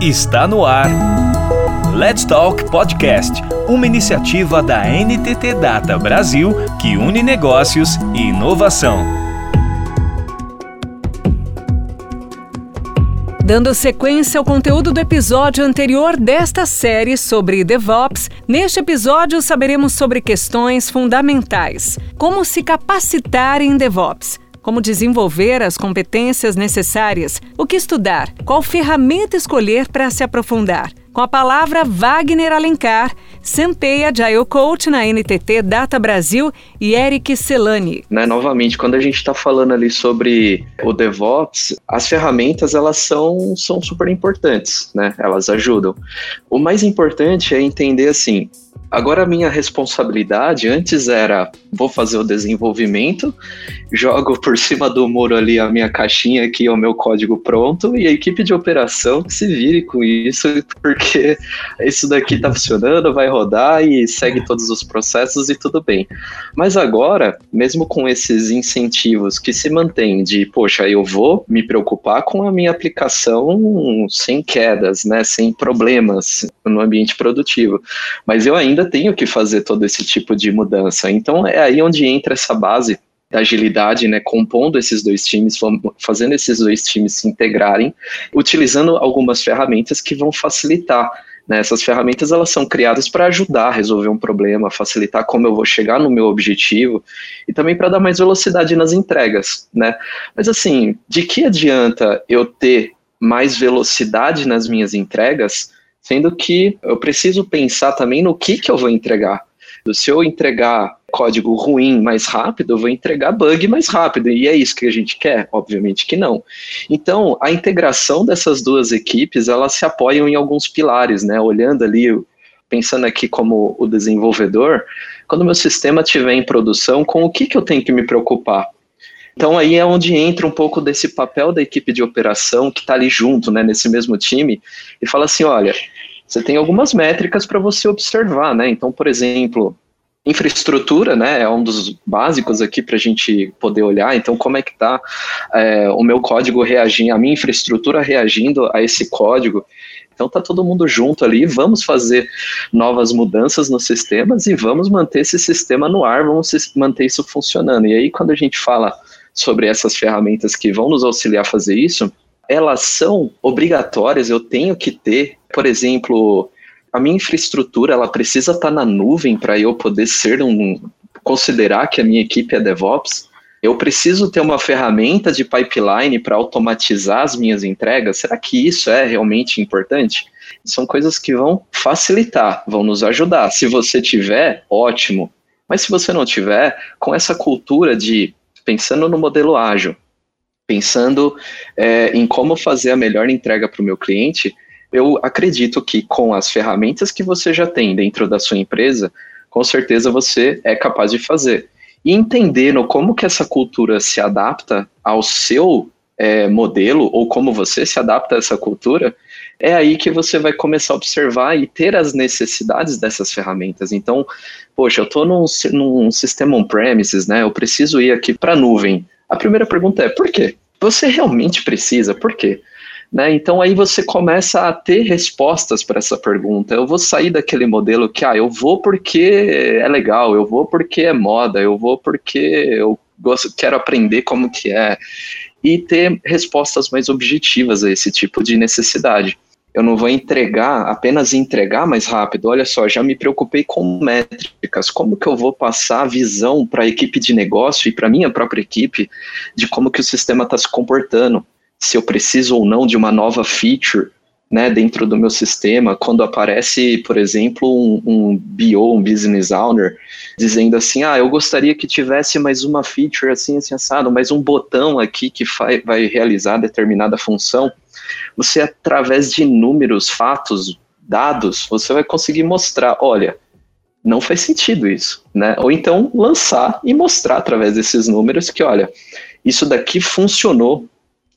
Está no ar. Let's Talk Podcast, uma iniciativa da NTT Data Brasil que une negócios e inovação. Dando sequência ao conteúdo do episódio anterior desta série sobre DevOps, neste episódio saberemos sobre questões fundamentais: como se capacitar em DevOps como desenvolver as competências necessárias, o que estudar, qual ferramenta escolher para se aprofundar. Com a palavra Wagner Alencar, Senpei Agile Coach na NTT Data Brasil e Eric Celani. Né, novamente, quando a gente está falando ali sobre o DevOps, as ferramentas elas são, são super importantes, né? Elas ajudam. O mais importante é entender assim, Agora a minha responsabilidade antes era vou fazer o desenvolvimento, jogo por cima do muro ali a minha caixinha aqui, o meu código pronto e a equipe de operação se vire com isso, porque isso daqui está funcionando, vai rodar e segue todos os processos e tudo bem. Mas agora, mesmo com esses incentivos que se mantêm de, poxa, eu vou me preocupar com a minha aplicação sem quedas, né, sem problemas no ambiente produtivo, mas eu ainda tenho que fazer todo esse tipo de mudança. Então é aí onde entra essa base da agilidade, né, compondo esses dois times, fazendo esses dois times se integrarem, utilizando algumas ferramentas que vão facilitar. Né, essas ferramentas elas são criadas para ajudar a resolver um problema, facilitar como eu vou chegar no meu objetivo e também para dar mais velocidade nas entregas, né? Mas assim, de que adianta eu ter mais velocidade nas minhas entregas Sendo que eu preciso pensar também no que, que eu vou entregar. Se eu entregar código ruim mais rápido, eu vou entregar bug mais rápido. E é isso que a gente quer? Obviamente que não. Então, a integração dessas duas equipes, elas se apoiam em alguns pilares, né? Olhando ali, pensando aqui como o desenvolvedor, quando meu sistema estiver em produção, com o que, que eu tenho que me preocupar? Então aí é onde entra um pouco desse papel da equipe de operação que está ali junto, né, nesse mesmo time, e fala assim, olha, você tem algumas métricas para você observar, né? Então, por exemplo, infraestrutura, né, é um dos básicos aqui para a gente poder olhar. Então, como é que está é, o meu código reagindo, a minha infraestrutura reagindo a esse código? Então tá todo mundo junto ali, vamos fazer novas mudanças nos sistemas e vamos manter esse sistema no ar, vamos manter isso funcionando. E aí quando a gente fala sobre essas ferramentas que vão nos auxiliar a fazer isso, elas são obrigatórias, eu tenho que ter, por exemplo, a minha infraestrutura, ela precisa estar tá na nuvem para eu poder ser um considerar que a minha equipe é DevOps. Eu preciso ter uma ferramenta de pipeline para automatizar as minhas entregas. Será que isso é realmente importante? São coisas que vão facilitar, vão nos ajudar. Se você tiver, ótimo. Mas se você não tiver, com essa cultura de pensando no modelo ágil, pensando é, em como fazer a melhor entrega para o meu cliente, eu acredito que com as ferramentas que você já tem dentro da sua empresa, com certeza você é capaz de fazer. E entendendo como que essa cultura se adapta ao seu é, modelo, ou como você se adapta a essa cultura, é aí que você vai começar a observar e ter as necessidades dessas ferramentas. Então, poxa, eu estou num, num sistema on-premises, né? Eu preciso ir aqui para a nuvem. A primeira pergunta é por quê? Você realmente precisa? Por quê? Né? Então aí você começa a ter respostas para essa pergunta. Eu vou sair daquele modelo que ah, eu vou porque é legal, eu vou porque é moda, eu vou porque eu gosto, quero aprender como que é e ter respostas mais objetivas a esse tipo de necessidade eu não vou entregar, apenas entregar mais rápido. Olha só, já me preocupei com métricas. Como que eu vou passar a visão para a equipe de negócio e para minha própria equipe de como que o sistema está se comportando? Se eu preciso ou não de uma nova feature né, dentro do meu sistema, quando aparece, por exemplo, um, um BO, um Business Owner, dizendo assim, ah, eu gostaria que tivesse mais uma feature assim, assim, assado, mais um botão aqui que vai, realizar determinada função, você, através de números, fatos, dados, você vai conseguir mostrar, olha, não faz sentido isso, né? Ou então lançar e mostrar através desses números que, olha, isso daqui funcionou,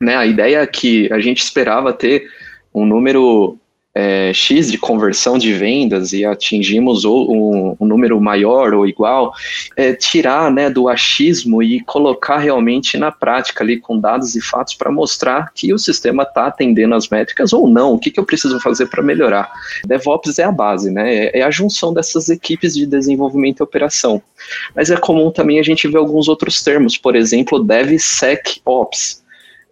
né? A ideia que a gente esperava ter um número é, X de conversão de vendas e atingimos um, um número maior ou igual, é, tirar né, do achismo e colocar realmente na prática ali com dados e fatos para mostrar que o sistema está atendendo as métricas ou não, o que, que eu preciso fazer para melhorar. DevOps é a base, né, é, é a junção dessas equipes de desenvolvimento e operação. Mas é comum também a gente ver alguns outros termos, por exemplo, DevSecOps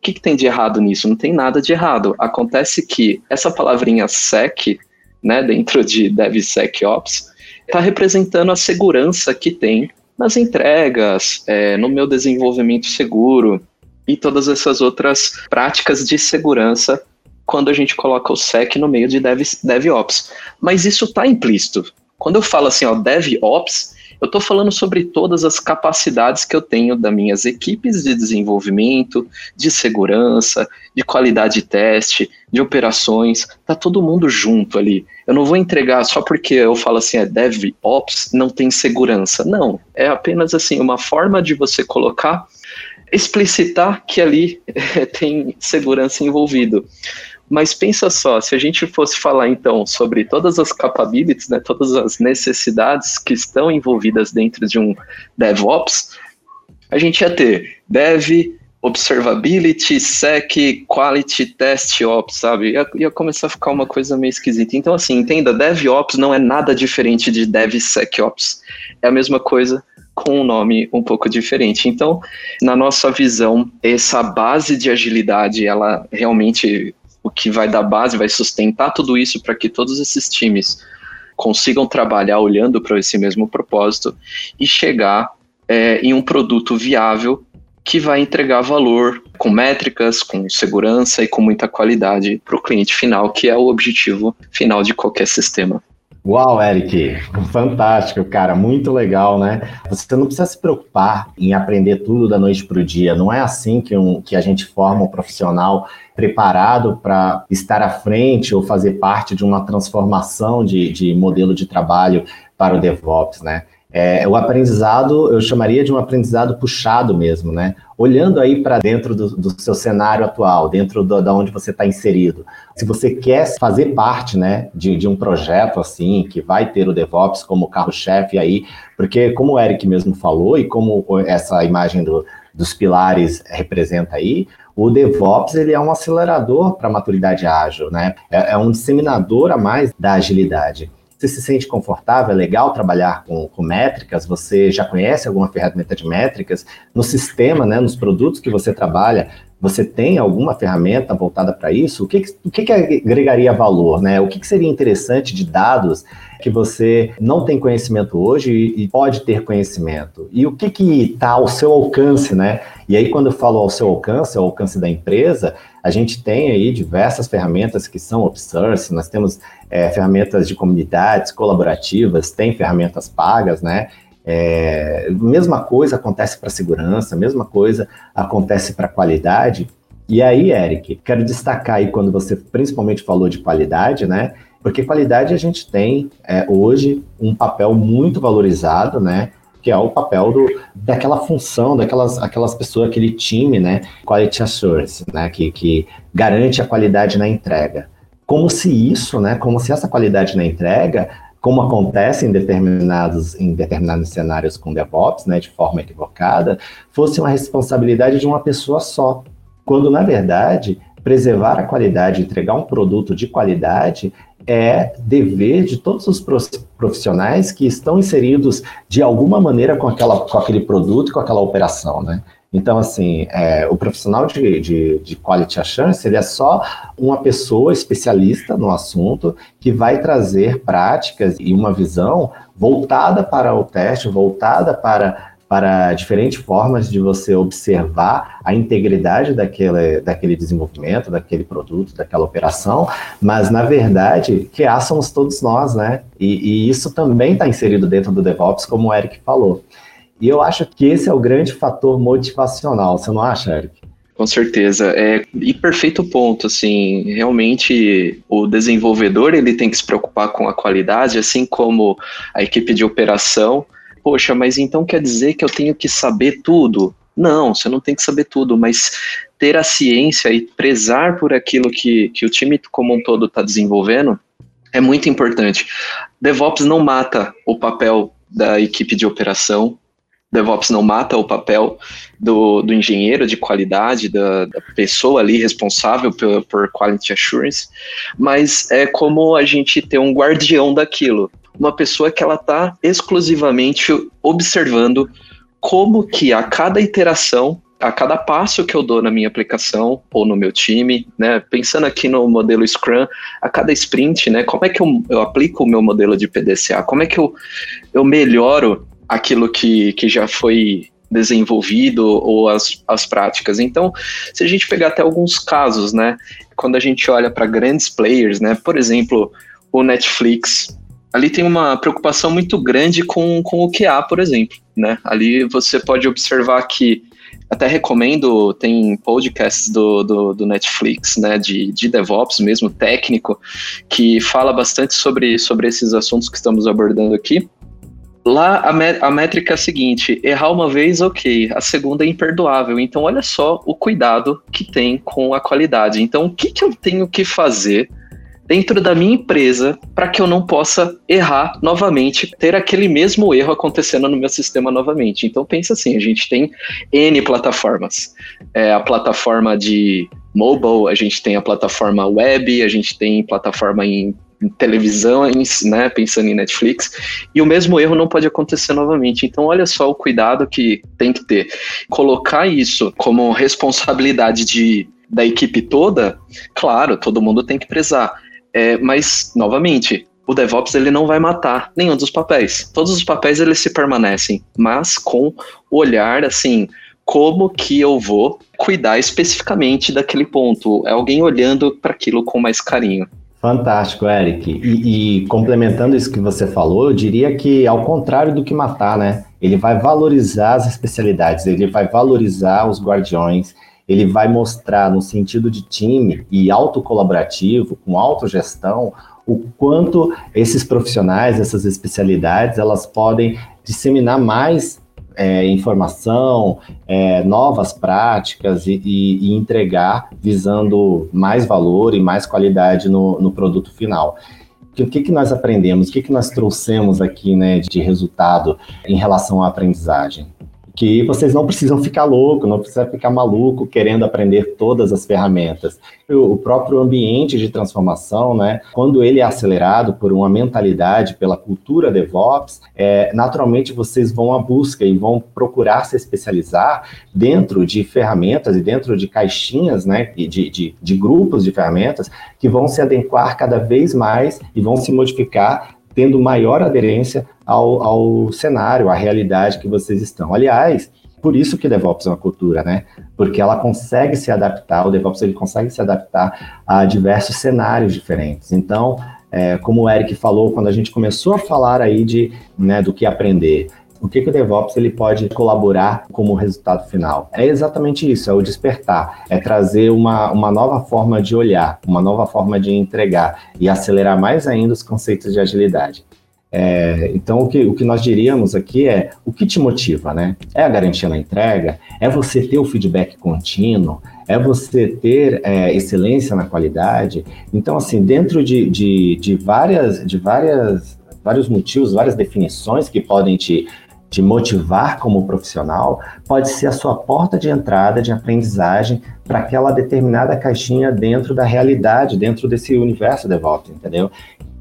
que, que tem de errado nisso? Não tem nada de errado. Acontece que essa palavrinha sec, né, dentro de DevSecOps, está representando a segurança que tem nas entregas, é, no meu desenvolvimento seguro e todas essas outras práticas de segurança quando a gente coloca o sec no meio de Dev, DevOps. Mas isso está implícito. Quando eu falo assim, ó, DevOps, eu estou falando sobre todas as capacidades que eu tenho das minhas equipes de desenvolvimento, de segurança, de qualidade de teste, de operações. Tá todo mundo junto ali. Eu não vou entregar só porque eu falo assim, é DevOps, não tem segurança. Não, é apenas assim uma forma de você colocar, explicitar que ali tem segurança envolvido. Mas pensa só, se a gente fosse falar então sobre todas as capabilities, né, todas as necessidades que estão envolvidas dentro de um DevOps, a gente ia ter Dev, Observability, Sec, Quality, Test Ops, sabe? Ia, ia começar a ficar uma coisa meio esquisita. Então, assim, entenda, DevOps não é nada diferente de DevSecOps. É a mesma coisa, com um nome um pouco diferente. Então, na nossa visão, essa base de agilidade, ela realmente o que vai dar base, vai sustentar tudo isso para que todos esses times consigam trabalhar olhando para esse mesmo propósito e chegar é, em um produto viável que vai entregar valor com métricas, com segurança e com muita qualidade para o cliente final, que é o objetivo final de qualquer sistema. Uau, Eric, fantástico, cara, muito legal, né? Você não precisa se preocupar em aprender tudo da noite para o dia. Não é assim que, um, que a gente forma um profissional preparado para estar à frente ou fazer parte de uma transformação de, de modelo de trabalho para o DevOps, né? É, o aprendizado, eu chamaria de um aprendizado puxado mesmo, né? Olhando aí para dentro do, do, seu cenário atual, dentro do, da onde você está inserido. Se você quer fazer parte, né, de, de um projeto assim, que vai ter o DevOps como carro-chefe aí, porque como o Eric mesmo falou e como essa imagem do, dos pilares representa aí, o DevOps ele é um acelerador para a maturidade ágil, né? É, é, um disseminador a mais da agilidade. Você se sente confortável? É legal trabalhar com, com métricas? Você já conhece alguma ferramenta de métricas? No sistema, né, nos produtos que você trabalha, você tem alguma ferramenta voltada para isso? O que, o que, que agregaria valor? Né? O que, que seria interessante de dados que você não tem conhecimento hoje e pode ter conhecimento? E o que está ao seu alcance, né? E aí, quando eu falo ao seu alcance, ao alcance da empresa, a gente tem aí diversas ferramentas que são open source, nós temos é, ferramentas de comunidades colaborativas, tem ferramentas pagas, né? É, mesma coisa acontece para segurança, mesma coisa acontece para qualidade. E aí, Eric, quero destacar aí quando você principalmente falou de qualidade, né? Porque qualidade a gente tem é, hoje um papel muito valorizado, né? Que é o papel do, daquela função, daquelas aquelas pessoas, aquele time, né? Quality Assurance, né? Que, que garante a qualidade na entrega. Como se isso, né? Como se essa qualidade na entrega como acontece em determinados, em determinados cenários com DevOps, né, de forma equivocada, fosse uma responsabilidade de uma pessoa só. Quando, na verdade, preservar a qualidade, entregar um produto de qualidade é dever de todos os profissionais que estão inseridos de alguma maneira com, aquela, com aquele produto, com aquela operação, né? Então, assim, é, o profissional de, de, de Quality Assurance, ele é só uma pessoa especialista no assunto que vai trazer práticas e uma visão voltada para o teste, voltada para para diferentes formas de você observar a integridade daquele, daquele desenvolvimento, daquele produto, daquela operação, mas na verdade, que somos todos nós, né? E, e isso também está inserido dentro do DevOps, como o Eric falou. E eu acho que esse é o grande fator motivacional, você não acha, Eric? Com certeza. É, e perfeito ponto, assim, realmente o desenvolvedor ele tem que se preocupar com a qualidade, assim como a equipe de operação. Poxa, mas então quer dizer que eu tenho que saber tudo? Não, você não tem que saber tudo, mas ter a ciência e prezar por aquilo que, que o time como um todo está desenvolvendo é muito importante. DevOps não mata o papel da equipe de operação, DevOps não mata o papel do, do engenheiro de qualidade, da, da pessoa ali responsável por, por quality assurance, mas é como a gente ter um guardião daquilo, uma pessoa que ela está exclusivamente observando como que a cada iteração a cada passo que eu dou na minha aplicação ou no meu time, né, pensando aqui no modelo Scrum, a cada sprint, né, como é que eu, eu aplico o meu modelo de PDCA, como é que eu, eu melhoro aquilo que, que já foi desenvolvido ou as, as práticas. Então, se a gente pegar até alguns casos, né, quando a gente olha para grandes players, né, por exemplo, o Netflix, ali tem uma preocupação muito grande com, com o QA, por exemplo, né, ali você pode observar que até recomendo, tem podcasts do, do, do, Netflix, né, de, de DevOps mesmo, técnico, que fala bastante sobre, sobre esses assuntos que estamos abordando aqui. Lá a, a métrica é a seguinte: errar uma vez, ok, a segunda é imperdoável. Então, olha só o cuidado que tem com a qualidade. Então, o que, que eu tenho que fazer dentro da minha empresa para que eu não possa errar novamente, ter aquele mesmo erro acontecendo no meu sistema novamente. Então pensa assim, a gente tem N plataformas. É, a plataforma de mobile, a gente tem a plataforma web, a gente tem plataforma em televisão, né, pensando em Netflix, e o mesmo erro não pode acontecer novamente. Então, olha só o cuidado que tem que ter. Colocar isso como responsabilidade de, da equipe toda, claro, todo mundo tem que prezar. É, mas, novamente, o DevOps ele não vai matar nenhum dos papéis. Todos os papéis eles se permanecem, mas com o olhar assim, como que eu vou cuidar especificamente daquele ponto? É alguém olhando para aquilo com mais carinho. Fantástico, Eric. E, e, complementando isso que você falou, eu diria que ao contrário do que matar, né? Ele vai valorizar as especialidades, ele vai valorizar os guardiões, ele vai mostrar no sentido de time e autocolaborativo, com autogestão, o quanto esses profissionais, essas especialidades, elas podem disseminar mais é, informação, é, novas práticas e, e, e, entregar visando mais valor e mais qualidade no, no produto final. O que, que nós aprendemos, o que, que nós trouxemos aqui né, de resultado em relação à aprendizagem? Que vocês não precisam ficar louco, não precisa ficar maluco querendo aprender todas as ferramentas. O próprio ambiente de transformação, né, quando ele é acelerado por uma mentalidade, pela cultura DevOps, é, naturalmente vocês vão à busca e vão procurar se especializar dentro de ferramentas e dentro de caixinhas, né, de, de, de grupos de ferramentas que vão se adequar cada vez mais e vão se modificar tendo maior aderência ao, ao cenário, à realidade que vocês estão. Aliás, por isso que DevOps é uma cultura, né? Porque ela consegue se adaptar, o DevOps ele consegue se adaptar a diversos cenários diferentes. Então, é, como o Eric falou, quando a gente começou a falar aí de, né, do que aprender, o que, que o DevOps ele pode colaborar como resultado final? É exatamente isso, é o despertar, é trazer uma, uma nova forma de olhar, uma nova forma de entregar e acelerar mais ainda os conceitos de agilidade. É, então, o que, o que nós diríamos aqui é o que te motiva, né? É a garantia na entrega? É você ter o feedback contínuo? É você ter é, excelência na qualidade? Então, assim, dentro de, de, de, várias, de várias, vários motivos, várias definições que podem te te motivar como profissional, pode ser a sua porta de entrada de aprendizagem para aquela determinada caixinha dentro da realidade, dentro desse universo DevOps, entendeu?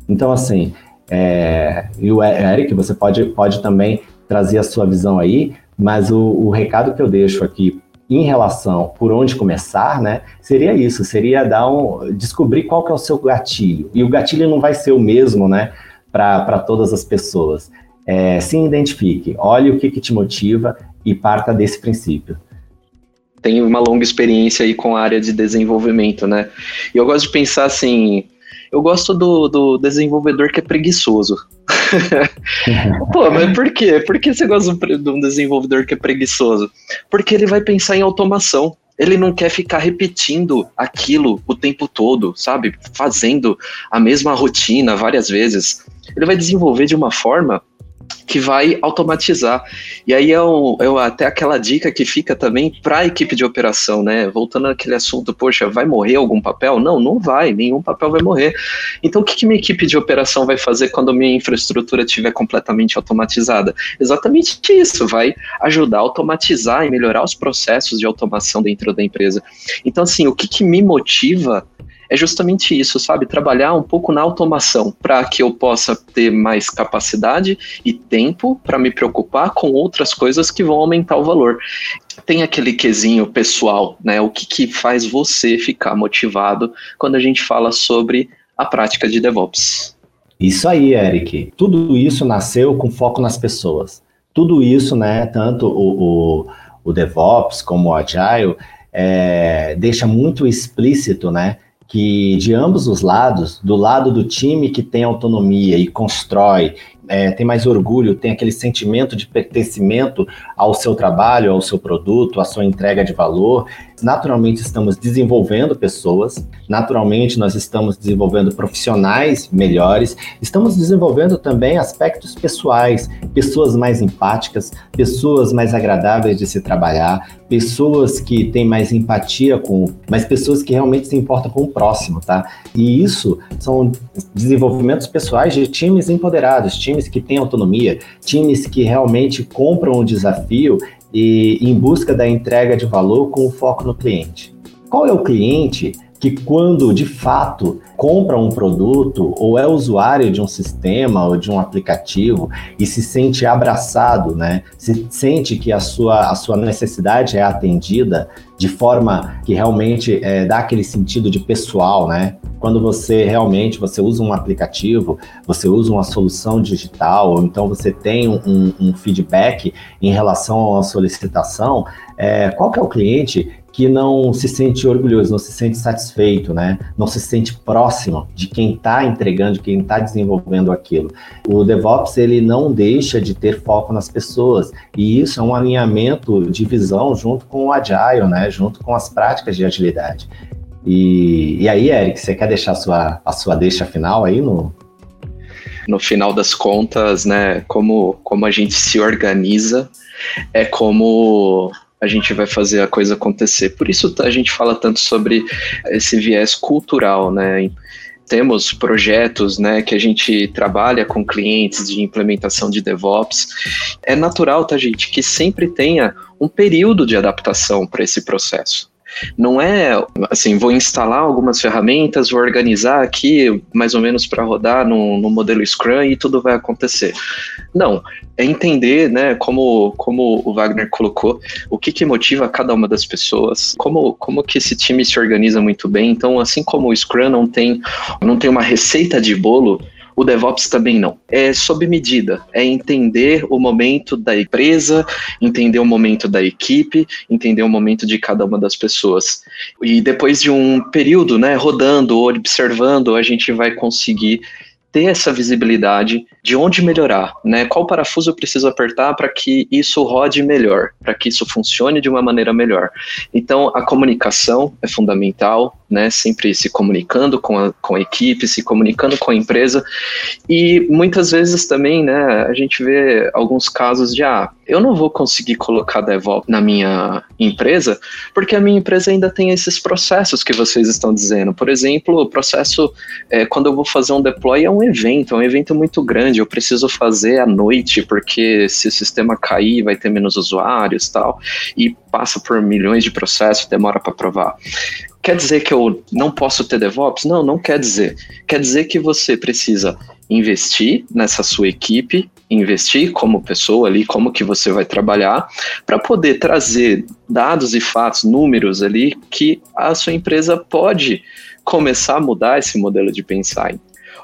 Então, assim, é, e o Eric, você pode, pode também trazer a sua visão aí, mas o, o recado que eu deixo aqui em relação por onde começar, né, seria isso, seria dar um, descobrir qual que é o seu gatilho. E o gatilho não vai ser o mesmo, né, para todas as pessoas é, se identifique, olhe o que, que te motiva e parta desse princípio tenho uma longa experiência aí com a área de desenvolvimento, né? E eu gosto de pensar assim, eu gosto do, do desenvolvedor que é preguiçoso. Pô, mas por quê? Por que você gosta de um desenvolvedor que é preguiçoso? Porque ele vai pensar em automação. Ele não quer ficar repetindo aquilo o tempo todo, sabe? Fazendo a mesma rotina várias vezes. Ele vai desenvolver de uma forma que vai automatizar. E aí é, um, é até aquela dica que fica também para a equipe de operação, né? Voltando àquele assunto, poxa, vai morrer algum papel? Não, não vai, nenhum papel vai morrer. Então, o que, que minha equipe de operação vai fazer quando minha infraestrutura estiver completamente automatizada? Exatamente isso, vai ajudar a automatizar e melhorar os processos de automação dentro da empresa. Então, assim, o que, que me motiva é justamente isso, sabe? Trabalhar um pouco na automação para que eu possa ter mais capacidade e tempo para me preocupar com outras coisas que vão aumentar o valor. Tem aquele quesinho pessoal, né? O que, que faz você ficar motivado quando a gente fala sobre a prática de DevOps? Isso aí, Eric. Tudo isso nasceu com foco nas pessoas. Tudo isso, né? Tanto o, o, o DevOps como o Agile é, deixa muito explícito, né? Que de ambos os lados, do lado do time que tem autonomia e constrói, é, tem mais orgulho, tem aquele sentimento de pertencimento ao seu trabalho, ao seu produto, à sua entrega de valor. Naturalmente, estamos desenvolvendo pessoas, naturalmente, nós estamos desenvolvendo profissionais melhores, estamos desenvolvendo também aspectos pessoais, pessoas mais empáticas, pessoas mais agradáveis de se trabalhar, pessoas que têm mais empatia com, mas pessoas que realmente se importam com o próximo, tá? E isso são desenvolvimentos pessoais de times empoderados, times que têm autonomia, times que realmente compram o desafio e em busca da entrega de valor com foco no cliente. Qual é o cliente que quando de fato compra um produto ou é usuário de um sistema ou de um aplicativo e se sente abraçado, né? Se sente que a sua, a sua necessidade é atendida de forma que realmente é, dá aquele sentido de pessoal, né? Quando você realmente você usa um aplicativo, você usa uma solução digital, ou então você tem um, um feedback em relação à solicitação, é, qual que é o cliente que não se sente orgulhoso, não se sente satisfeito, né? Não se sente próximo de quem está entregando, de quem está desenvolvendo aquilo. O DevOps ele não deixa de ter foco nas pessoas e isso é um alinhamento de visão junto com o Agile, né? Junto com as práticas de agilidade. E, e aí, Eric, você quer deixar a sua, a sua deixa final aí no, no final das contas, né, como, como a gente se organiza, é como a gente vai fazer a coisa acontecer. Por isso a gente fala tanto sobre esse viés cultural, né? Temos projetos né, que a gente trabalha com clientes de implementação de DevOps. É natural, tá, gente, que sempre tenha um período de adaptação para esse processo. Não é assim, vou instalar algumas ferramentas, vou organizar aqui mais ou menos para rodar no, no modelo Scrum e tudo vai acontecer. Não, é entender, né, como, como o Wagner colocou, o que, que motiva cada uma das pessoas, como, como que esse time se organiza muito bem. Então, assim como o Scrum não tem, não tem uma receita de bolo, o DevOps também não. É sob medida, é entender o momento da empresa, entender o momento da equipe, entender o momento de cada uma das pessoas. E depois de um período, né, rodando, observando, a gente vai conseguir ter essa visibilidade de onde melhorar, né? Qual parafuso eu preciso apertar para que isso rode melhor, para que isso funcione de uma maneira melhor. Então, a comunicação é fundamental, né? Sempre se comunicando com a, com a equipe, se comunicando com a empresa. E muitas vezes também, né, a gente vê alguns casos de, ah, eu não vou conseguir colocar DevOps na minha empresa, porque a minha empresa ainda tem esses processos que vocês estão dizendo. Por exemplo, o processo, é, quando eu vou fazer um deploy, é um evento, é um evento muito grande, eu preciso fazer à noite, porque se o sistema cair, vai ter menos usuários tal, e passa por milhões de processos, demora para provar. Quer dizer que eu não posso ter DevOps? Não, não quer dizer. Quer dizer que você precisa investir nessa sua equipe, investir como pessoa ali, como que você vai trabalhar, para poder trazer dados e fatos, números ali, que a sua empresa pode começar a mudar esse modelo de pensar.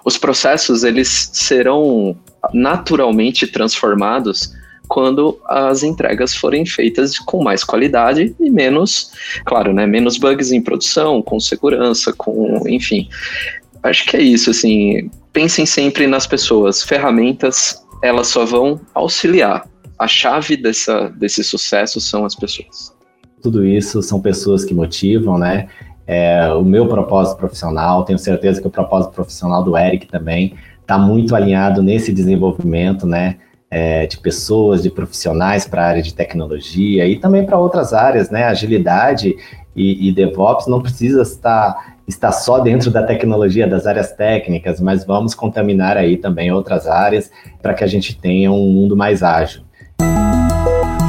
Os processos, eles serão naturalmente transformados quando as entregas forem feitas com mais qualidade e menos, claro, né, menos bugs em produção, com segurança, com, enfim. Acho que é isso, assim, pensem sempre nas pessoas. Ferramentas, elas só vão auxiliar. A chave dessa, desse sucesso são as pessoas. Tudo isso são pessoas que motivam, né? É, o meu propósito profissional, tenho certeza que o propósito profissional do Eric também está muito alinhado nesse desenvolvimento, né? É, de pessoas, de profissionais para a área de tecnologia e também para outras áreas, né? Agilidade e, e DevOps não precisa estar, estar só dentro da tecnologia, das áreas técnicas, mas vamos contaminar aí também outras áreas para que a gente tenha um mundo mais ágil.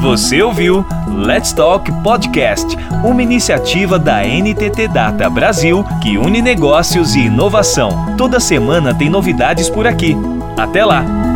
Você ouviu Let's Talk Podcast, uma iniciativa da NTT Data Brasil que une negócios e inovação. Toda semana tem novidades por aqui. Até lá!